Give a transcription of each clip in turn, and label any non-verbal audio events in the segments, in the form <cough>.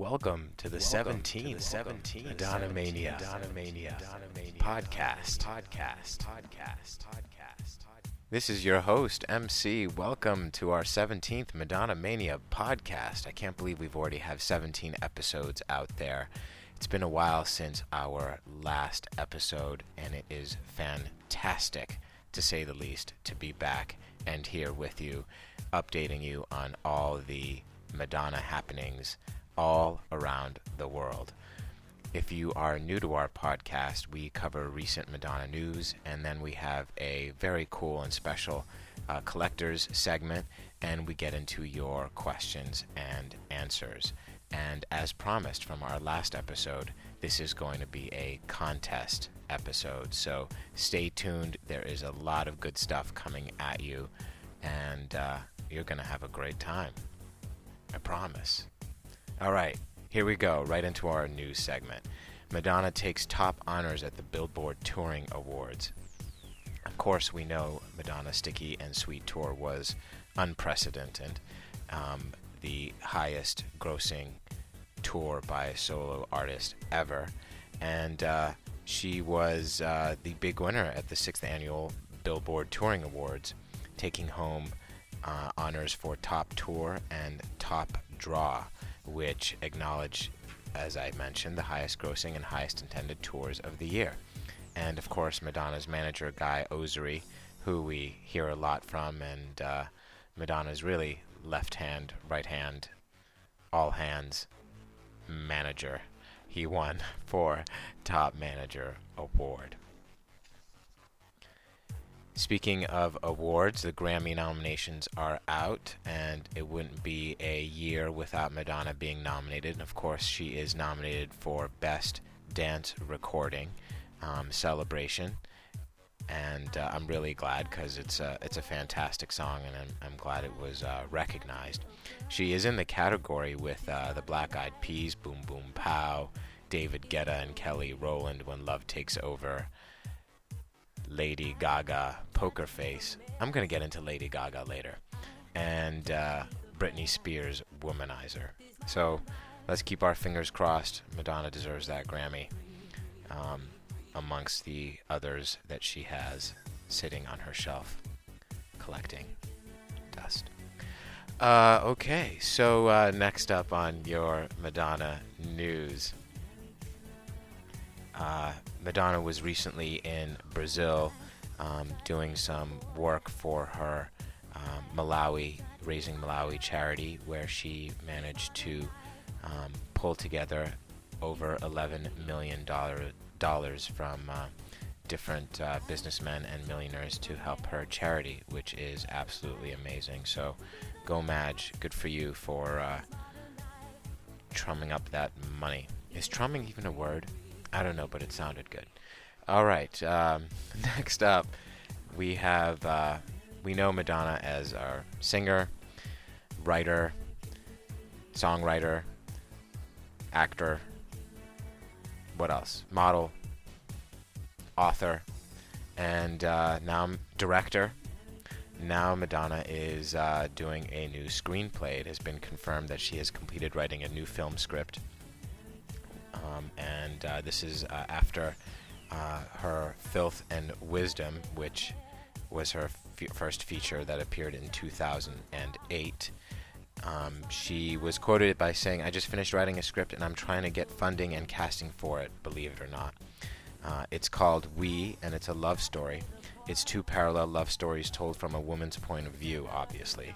Welcome to the 17th, 17th Madonna Mania, Madonna Mania podcast, podcast, podcast, podcast. This is your host, MC. Welcome to our 17th Madonna Mania podcast. I can't believe we've already have 17 episodes out there. It's been a while since our last episode, and it is fantastic, to say the least, to be back and here with you, updating you on all the Madonna happenings all around the world. If you are new to our podcast, we cover recent Madonna news, and then we have a very cool and special uh, collectors segment, and we get into your questions and answers. And as promised from our last episode, this is going to be a contest episode. So stay tuned. There is a lot of good stuff coming at you, and uh, you're going to have a great time. I promise. All right, here we go, right into our news segment. Madonna takes top honors at the Billboard Touring Awards. Of course, we know Madonna's Sticky and Sweet Tour was unprecedented, um, the highest grossing tour by a solo artist ever. And uh, she was uh, the big winner at the sixth annual Billboard Touring Awards, taking home uh, honors for Top Tour and Top Draw which acknowledge, as I mentioned, the highest grossing and highest intended tours of the year. And of course, Madonna's manager, Guy Oseary, who we hear a lot from, and uh, Madonna's really left hand, right hand, all hands manager. He won <laughs> for Top Manager Award. Speaking of awards, the Grammy nominations are out, and it wouldn't be a without Madonna being nominated. And of course, she is nominated for Best Dance Recording um, Celebration, and uh, I'm really glad because it's a it's a fantastic song, and I'm, I'm glad it was uh, recognized. She is in the category with uh, the Black Eyed Peas, Boom Boom Pow, David Guetta, and Kelly Rowland when Love Takes Over. Lady Gaga Poker Face. I'm going to get into Lady Gaga later. And uh, Britney Spears Womanizer. So let's keep our fingers crossed. Madonna deserves that Grammy um, amongst the others that she has sitting on her shelf collecting dust. Uh, okay, so uh, next up on your Madonna news. Uh, Madonna was recently in Brazil um, doing some work for her um, Malawi, Raising Malawi charity, where she managed to um, pull together over $11 million from uh, different uh, businessmen and millionaires to help her charity, which is absolutely amazing. So, go Madge, good for you for uh, trumming up that money. Is trumming even a word? I don't know, but it sounded good. All right. Um, <laughs> next up, we have uh, we know Madonna as our singer, writer, songwriter, actor. What else? Model, author, and uh, now director. Now Madonna is uh, doing a new screenplay. It has been confirmed that she has completed writing a new film script um, and uh, this is uh, after uh, her Filth and Wisdom, which was her first feature that appeared in 2008. Um, she was quoted by saying, I just finished writing a script and I'm trying to get funding and casting for it, believe it or not. Uh, it's called We, and it's a love story. It's two parallel love stories told from a woman's point of view, obviously.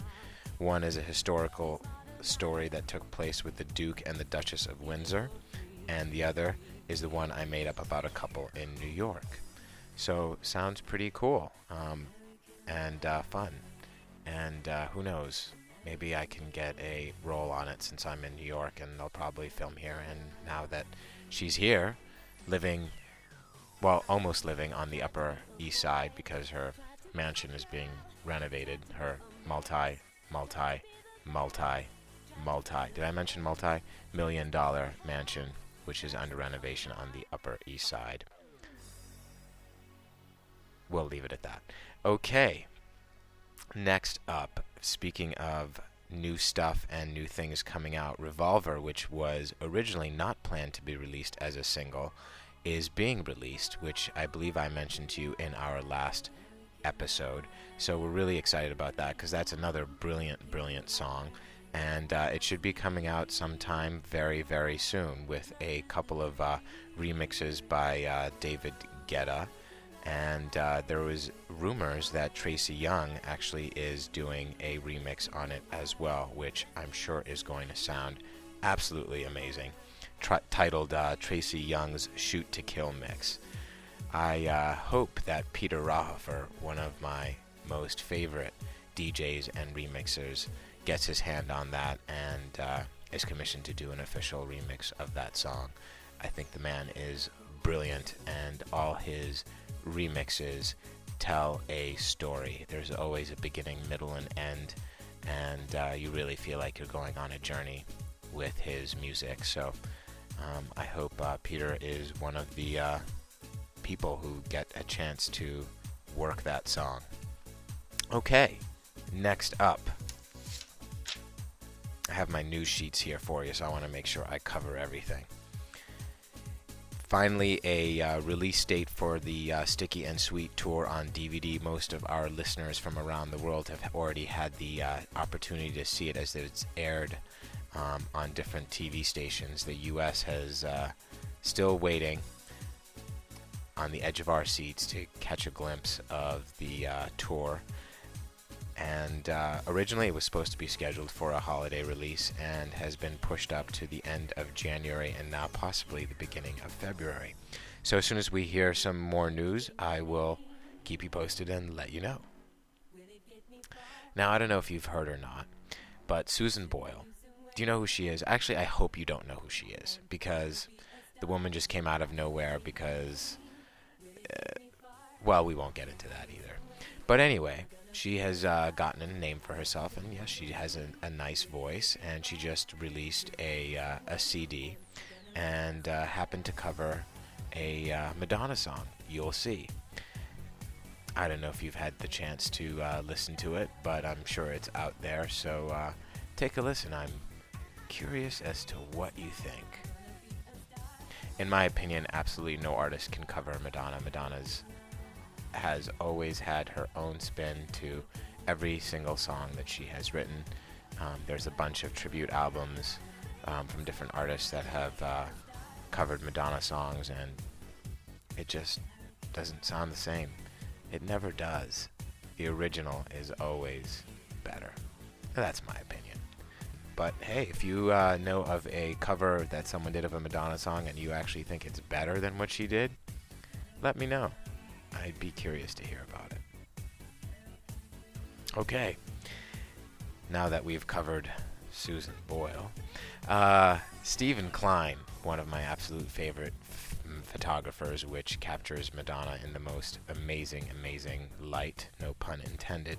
One is a historical story that took place with the Duke and the Duchess of Windsor, and the other is the one I made up about a couple in New York. So sounds pretty cool um, and uh, fun. And uh, who knows? Maybe I can get a role on it since I'm in New York and they'll probably film here. And now that she's here, living, well, almost living on the Upper East Side because her mansion is being renovated, her multi, multi, multi, multi, did I mention multi? Million dollar mansion which is under renovation on the Upper East Side. We'll leave it at that. Okay. Next up, speaking of new stuff and new things coming out. Revolver, which was originally not planned to be released as a single, is being released, which I believe I mentioned to you in our last episode. So we're really excited about that because that's another brilliant, brilliant song. And uh, it should be coming out sometime very, very soon with a couple of uh, remixes by uh, David Guetta and uh, there was rumors that Tracy Young actually is doing a remix on it as well, which I'm sure is going to sound absolutely amazing. Titled uh, Tracy Young's Shoot to Kill mix. I uh, hope that Peter Rauhofer, one of my most favorite DJs and remixers, gets his hand on that and uh, is commissioned to do an official remix of that song. I think the man is brilliant, and all his remixes tell a story. There's always a beginning, middle, and end, and uh, you really feel like you're going on a journey with his music. So um, I hope uh, Peter is one of the uh, people who get a chance to work that song. Okay, next up. I have my news sheets here for you, so I want to make sure I cover everything finally a uh, release date for the uh, Sticky and Sweet tour on DVD. Most of our listeners from around the world have already had the uh, opportunity to see it as it's aired um, on different TV stations. The U.S. has uh, still waiting on the edge of our seats to catch a glimpse of the uh, tour and uh, originally it was supposed to be scheduled for a holiday release and has been pushed up to the end of January and now possibly the beginning of February. So as soon as we hear some more news, I will keep you posted and let you know. Now, I don't know if you've heard or not, but Susan Boyle, do you know who she is? Actually, I hope you don't know who she is because the woman just came out of nowhere because, uh, well, we won't get into that either. But anyway, she has uh, gotten a name for herself, and yes, she has a, a nice voice, and she just released a, uh, a CD and uh, happened to cover a uh, Madonna song, You'll See. I don't know if you've had the chance to uh, listen to it, but I'm sure it's out there, so uh, take a listen. I'm curious as to what you think. In my opinion, absolutely no artist can cover Madonna. Madonna's has always had her own spin to every single song that she has written. Um, there's a bunch of tribute albums um, from different artists that have uh, covered Madonna songs, and it just doesn't sound the same. It never does. The original is always better. That's my opinion. But hey, if you uh, know of a cover that someone did of a Madonna song and you actually think it's better than what she did, let me know. I'd be curious to hear about it. Okay, now that we've covered Susan Boyle, uh, Steven Klein, one of my absolute favorite f- photographers, which captures Madonna in the most amazing, amazing light, no pun intended,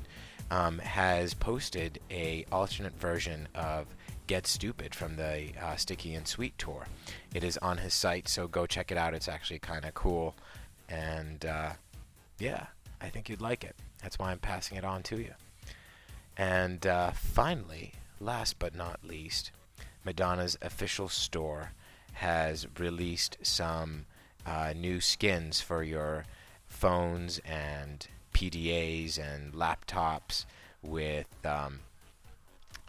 um, has posted a alternate version of Get Stupid from the uh, Sticky and Sweet tour. It is on his site, so go check it out. It's actually kind of cool, and uh, yeah, I think you'd like it. That's why I'm passing it on to you. And uh, finally, last but not least, Madonna's official store has released some uh, new skins for your phones and PDAs and laptops with um,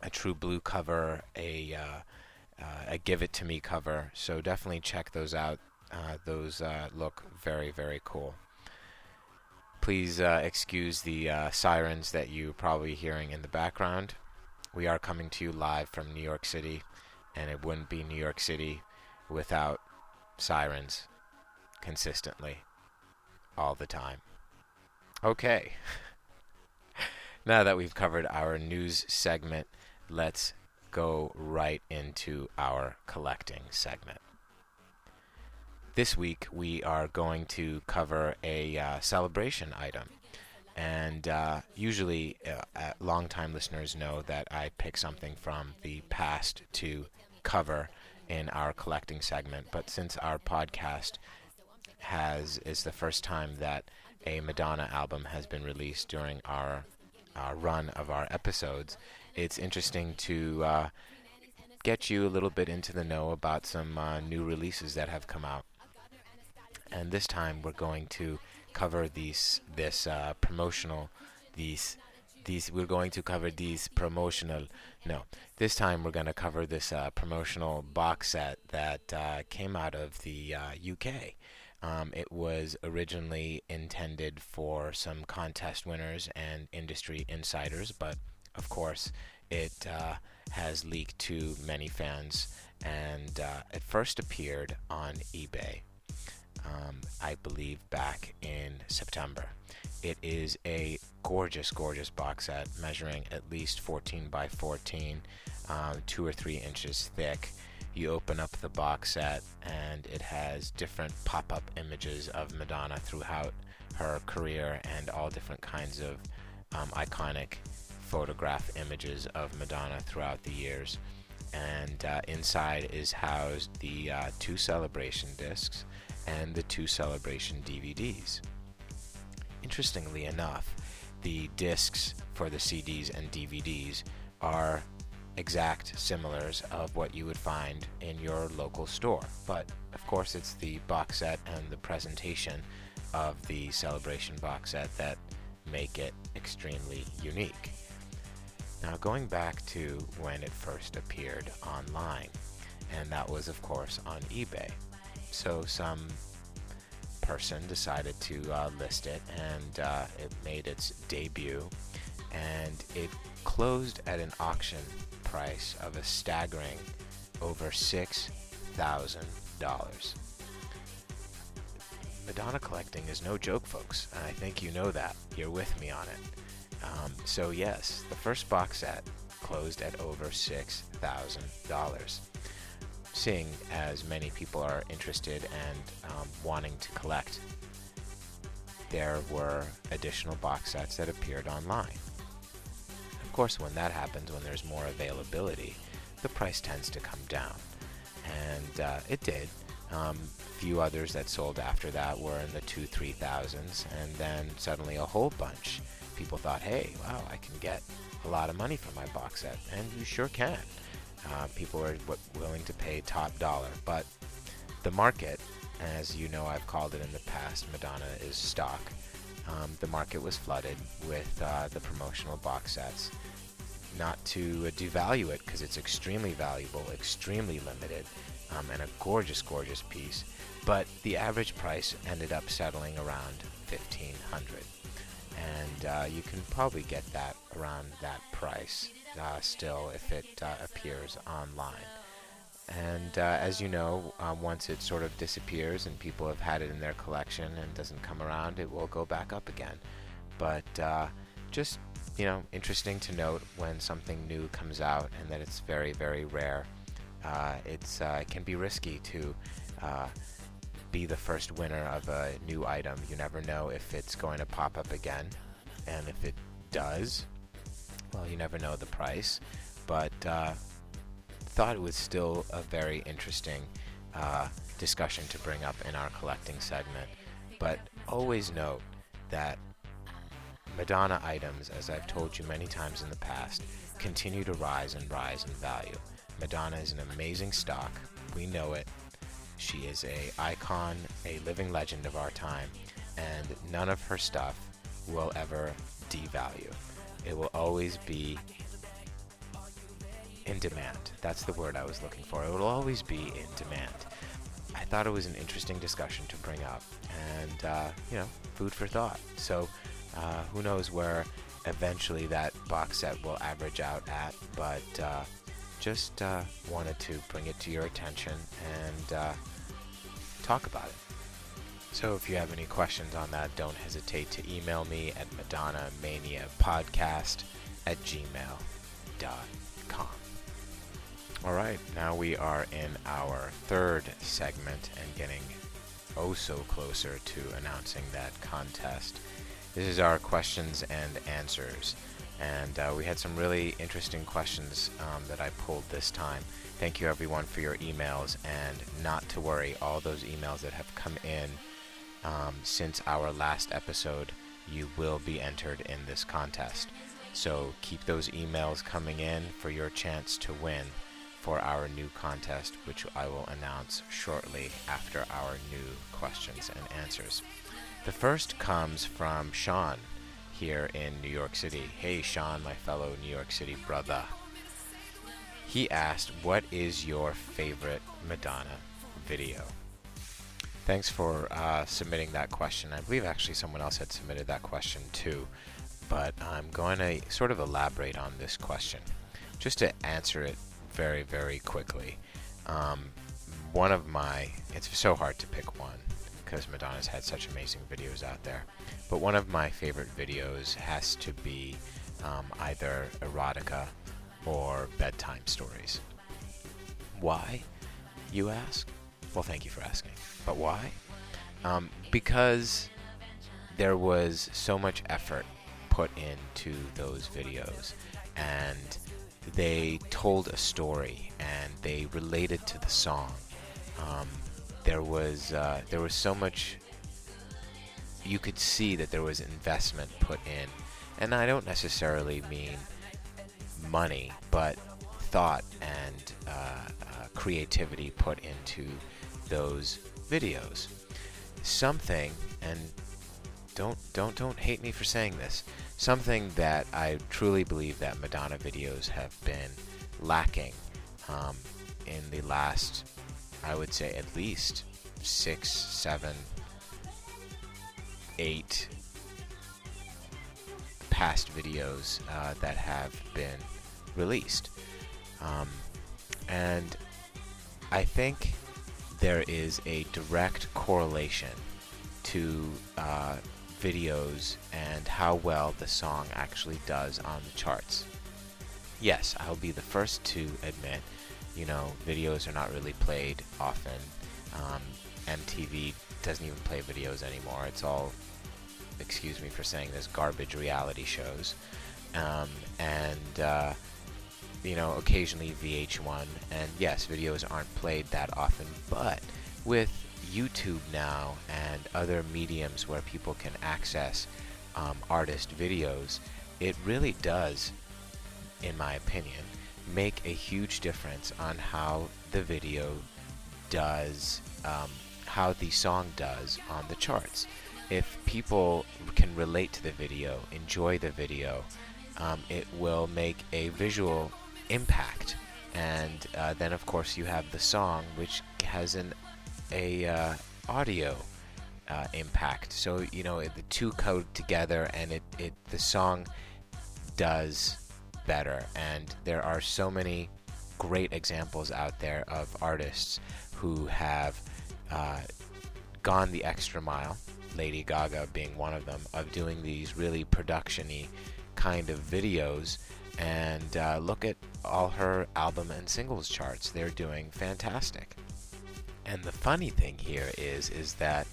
a true blue cover, a, uh, uh, a Give It To Me cover. So definitely check those out. Uh, those uh, look very, very cool please uh, excuse the uh, sirens that you're probably hearing in the background. We are coming to you live from New York City, and it wouldn't be New York City without sirens consistently all the time. Okay. <laughs> now that we've covered our news segment, let's go right into our collecting segment. This week we are going to cover a uh, celebration item. And uh, usually, uh, uh, longtime listeners know that I pick something from the past to cover in our collecting segment. But since our podcast has is the first time that a Madonna album has been released during our, our run of our episodes, it's interesting to uh, get you a little bit into the know about some uh, new releases that have come out. And this time we're going to cover these this uh, promotional these these we're going to cover these promotional no this time we're going to cover this uh, promotional box set that uh, came out of the UK. Uh, um, it was originally intended for some contest winners and industry insiders, but of course it uh, has leaked to many fans and uh, it first appeared on eBay, um, I believe, back in September. It is a gorgeous, gorgeous box set measuring at least 14 by 14, um, two or three inches thick. You open up the box set, and it has different pop up images of Madonna throughout her career and all different kinds of um, iconic photograph images of Madonna throughout the years. And uh, inside is housed the uh, two celebration discs and the two celebration DVDs. Interestingly enough, the discs for the CDs and DVDs are exact similars of what you would find in your local store. But of course, it's the box set and the presentation of the Celebration box set that make it extremely unique. Now, going back to when it first appeared online, and that was, of course, on eBay. So, some person decided to uh, list it, and uh, it made its debut. And it closed at an auction price of a staggering over $6,000. Madonna collecting is no joke, folks, and I think you know that. You're with me on it. Um, so, yes, the first box set closed at over $6,000 seeing as many people are interested and um, wanting to collect, there were additional box sets that appeared online. Of course, when that happens, when there's more availability, the price tends to come down. And uh, it did. Um, few others that sold after that were in the two, three thousands, and then suddenly a whole bunch. People thought, hey, wow, I can get a lot of money for my box set, and you sure can. Uh, people are willing to pay top dollar. But the market, as you know, I've called it in the past, Madonna is stock. Um, the market was flooded with uh, the promotional box sets. Not to uh, devalue it because it's extremely valuable, extremely limited, um, and a gorgeous, gorgeous piece. But the average price ended up settling around 1500 and uh, you can probably get that around that price uh, still if it uh, appears online. And uh, as you know, uh, once it sort of disappears and people have had it in their collection and doesn't come around, it will go back up again. But uh, just you know, interesting to note when something new comes out and that it's very, very rare. it's it can be risky to be the first winner of a new item. You never know if it's going to pop up again, and if it does, well, you never know the price. But uh, thought it was still a very interesting uh, discussion to bring up in our collecting segment. But always note that Madonna items, as I've told you many times in the past, continue to rise and rise in value. Madonna is an amazing stock. We know it. She is a icon, a living legend of our time, and none of her stuff will ever devalue. It will always be in demand. That's the word I was looking for. It will always be in demand. I thought it was an interesting discussion to bring up, and uh, you know, food for thought. So, uh, who knows where eventually that box set will average out at, but uh, just uh, wanted to bring it to your attention and uh, talk about it. So if you have any questions on that, don't hesitate to email me at Madonna Mania Podcast at gmail.com. All right, now we are in our third segment and getting oh so closer to announcing that contest. This is our questions and answers. And uh, we had some really interesting questions um, that I pulled this time. Thank you, everyone, for your emails. And not to worry, all those emails that have come in um, since our last episode, you will be entered in this contest. So keep those emails coming in for your chance to win for our new contest, which I will announce shortly after our new questions and answers. The first comes from Sean here in New York City. Hey, Sean, my fellow New York City brother. He asked, What is your favorite Madonna video? Thanks for uh, submitting that question. I believe actually someone else had submitted that question too, but I'm going to sort of elaborate on this question just to answer it very, very quickly. Um, one of my, it's so hard to pick one because Madonna's had such amazing videos out there, but one of my favorite videos has to be um, either erotica or bedtime stories. Why, you ask? Well, thank you for asking. But why? Um, because there was so much effort put into those videos, and they told a story and they related to the song. Um, there was uh, there was so much. You could see that there was investment put in, and I don't necessarily mean money, but thought and uh, uh, creativity put into those videos. Something, and don't don't don't hate me for saying this. Something that I truly believe that Madonna videos have been lacking um, in the last, I would say, at least six, seven, eight past videos uh, that have been released. Um, and I think there is a direct correlation to uh, videos and how well the song actually does on the charts. Yes, I'll be the first to admit, you know, videos are not really played often. Um, MTV doesn't even play videos anymore. It's all, excuse me for saying this, garbage reality shows. Um, and, uh, you know, occasionally VH1. And yes, videos aren't played that often, but with YouTube now and other mediums where people can access um, artist videos, it really does, in my opinion, make a huge difference on how the video does, um, how the song does on the charts. If people can relate to the video, enjoy the video, um, it will make a visual impact. And uh, then, of course, you have the song, which has an a uh, audio uh, impact. So you know the two code together, and it, it the song does better. And there are so many great examples out there of artists who have uh, gone the extra mile. Lady Gaga being one of them, of doing these really production-y kind of videos and uh, look at all her album and singles charts. They're doing fantastic. And the funny thing here is is that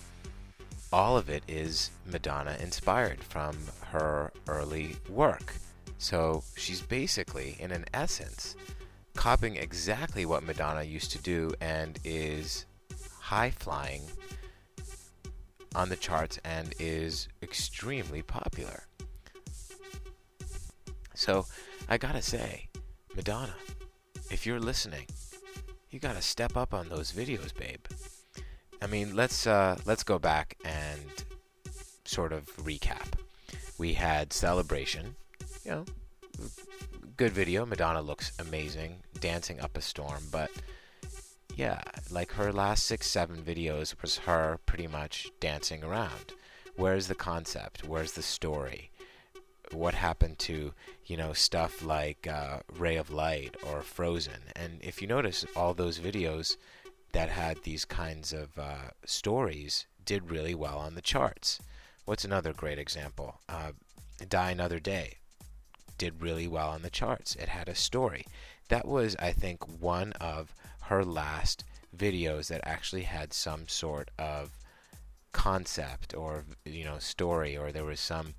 all of it is Madonna inspired from her early work. So she's basically, in an essence, copying exactly what Madonna used to do and is high flying on the charts and is extremely popular. So I gotta say, Madonna, if you're listening, you gotta step up on those videos, babe. I mean, let's uh, let's go back and sort of recap. We had celebration, you know, good video. Madonna looks amazing, dancing up a storm. But yeah, like her last six, seven videos was her pretty much dancing around. Where's the concept? Where's the story? What happened to you know stuff like uh, Ray of Light or Frozen. And if you notice, all those videos that had these kinds of uh, stories did really well on the charts. What's another great example? Uh, Die Another Day did really well on the charts. It had a story. That was, I think, one of her last videos that actually had some sort of concept or you know story or there was some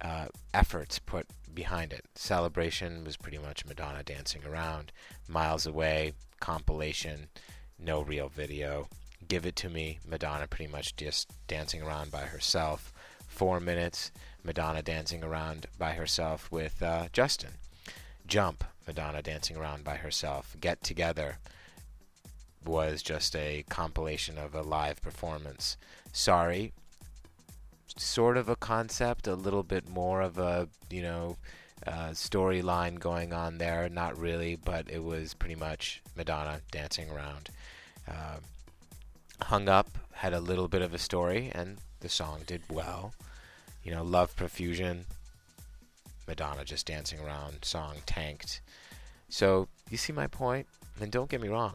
uh, efforts put behind it. Celebration was pretty much Madonna dancing around. Miles Away, compilation, no real video. Give It To Me, Madonna pretty much just dancing around by herself. Four minutes, Madonna dancing around by herself with uh, Justin. Jump, Madonna dancing around by herself. Get Together was just a compilation of a live performance. Sorry, sort of a concept, a little bit more of a, you know, uh, storyline going on there. Not really, but it was pretty much Madonna dancing around. Uh, Hung Up had a little bit of a story, and the song did well. You know, Love Profusion, Madonna just dancing around, song tanked. So, you see my point? And don't get me wrong,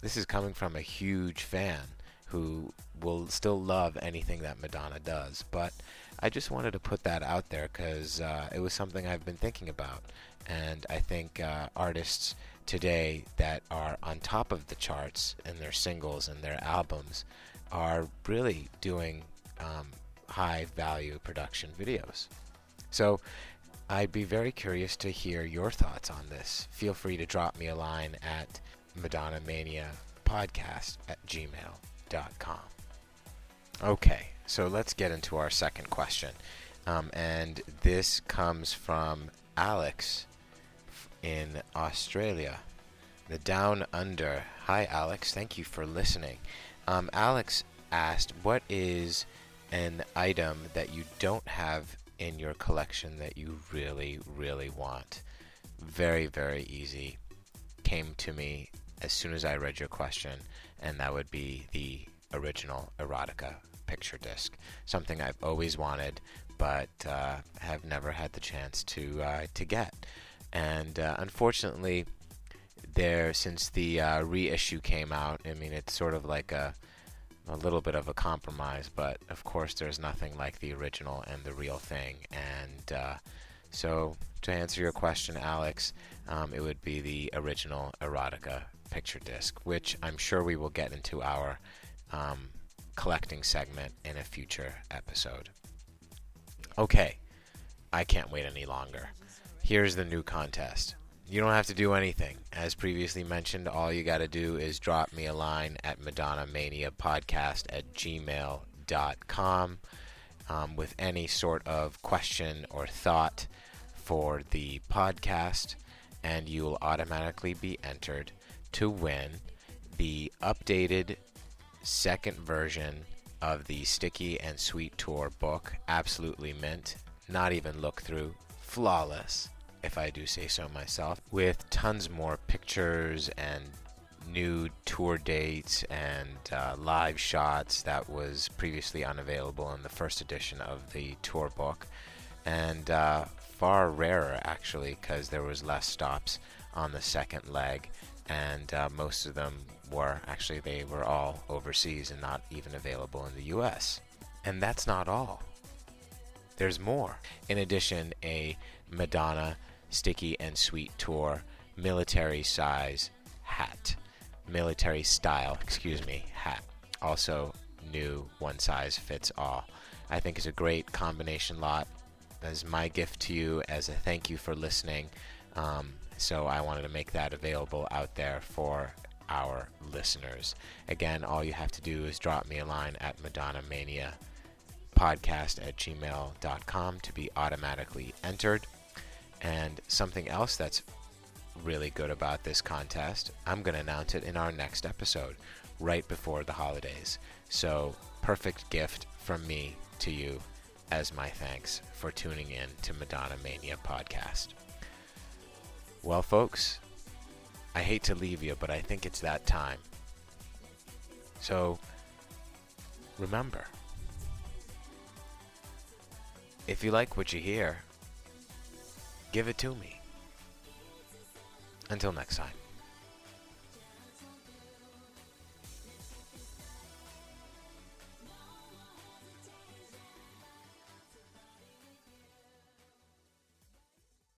this is coming from a huge fan who will still love anything that Madonna does. But I just wanted to put that out there because uh, it was something I've been thinking about. And I think uh, artists today that are on top of the charts in their singles and their albums are really doing um, high value production videos. So I'd be very curious to hear your thoughts on this. Feel free to drop me a line at Madonna Mania podcast at gmail.com. Okay, so let's get into our second question. Um, and this comes from Alex in Australia, the Down Under. Hi, Alex. Thank you for listening. Um, Alex asked, What is an item that you don't have in your collection that you really, really want? Very, very easy. Came to me as soon as I read your question, and that would be the original erotica picture disc. Something I've always wanted, but uh, have never had the chance to uh, to get. And uh, unfortunately, there since the uh, reissue came out, I mean it's sort of like a a little bit of a compromise, but of course there's nothing like the original and the real thing. And uh, so to answer your question, Alex, um, it would be the original erotica picture disc, which I'm sure we will get into our um, collecting segment in a future episode. Okay, I can't wait any longer. Here's the new contest. You don't have to do anything. As previously mentioned, all you got to do is drop me a line at Madonna Mania Podcast at gmail.com um, with any sort of question or thought for the podcast, and you will automatically be entered to win the updated second version of the Sticky and Sweet Tour book. Absolutely mint. Not even look through. Flawless, if I do say so myself. With tons more pictures and new tour dates and uh, live shots that was previously unavailable in the first edition of the tour book. And uh, far rarer, actually, because there was less stops on the second leg and uh, most of them were actually they were all overseas and not even available in the US. And that's not all. There's more. In addition, a Madonna Sticky and Sweet Tour military size hat. Military style, excuse me, hat. Also new one size fits all. I think it's a great combination lot. As my gift to you as a thank you for listening. Um, so I wanted to make that available out there for our listeners. Again, all you have to do is drop me a line at Madonna Mania podcast at gmail.com to be automatically entered. And something else that's really good about this contest, I'm going to announce it in our next episode, right before the holidays. So, perfect gift from me to you as my thanks for tuning in to Madonna Mania podcast. Well, folks, I hate to leave you, but I think it's that time. So, remember if you like what you hear, give it to me. Until next time.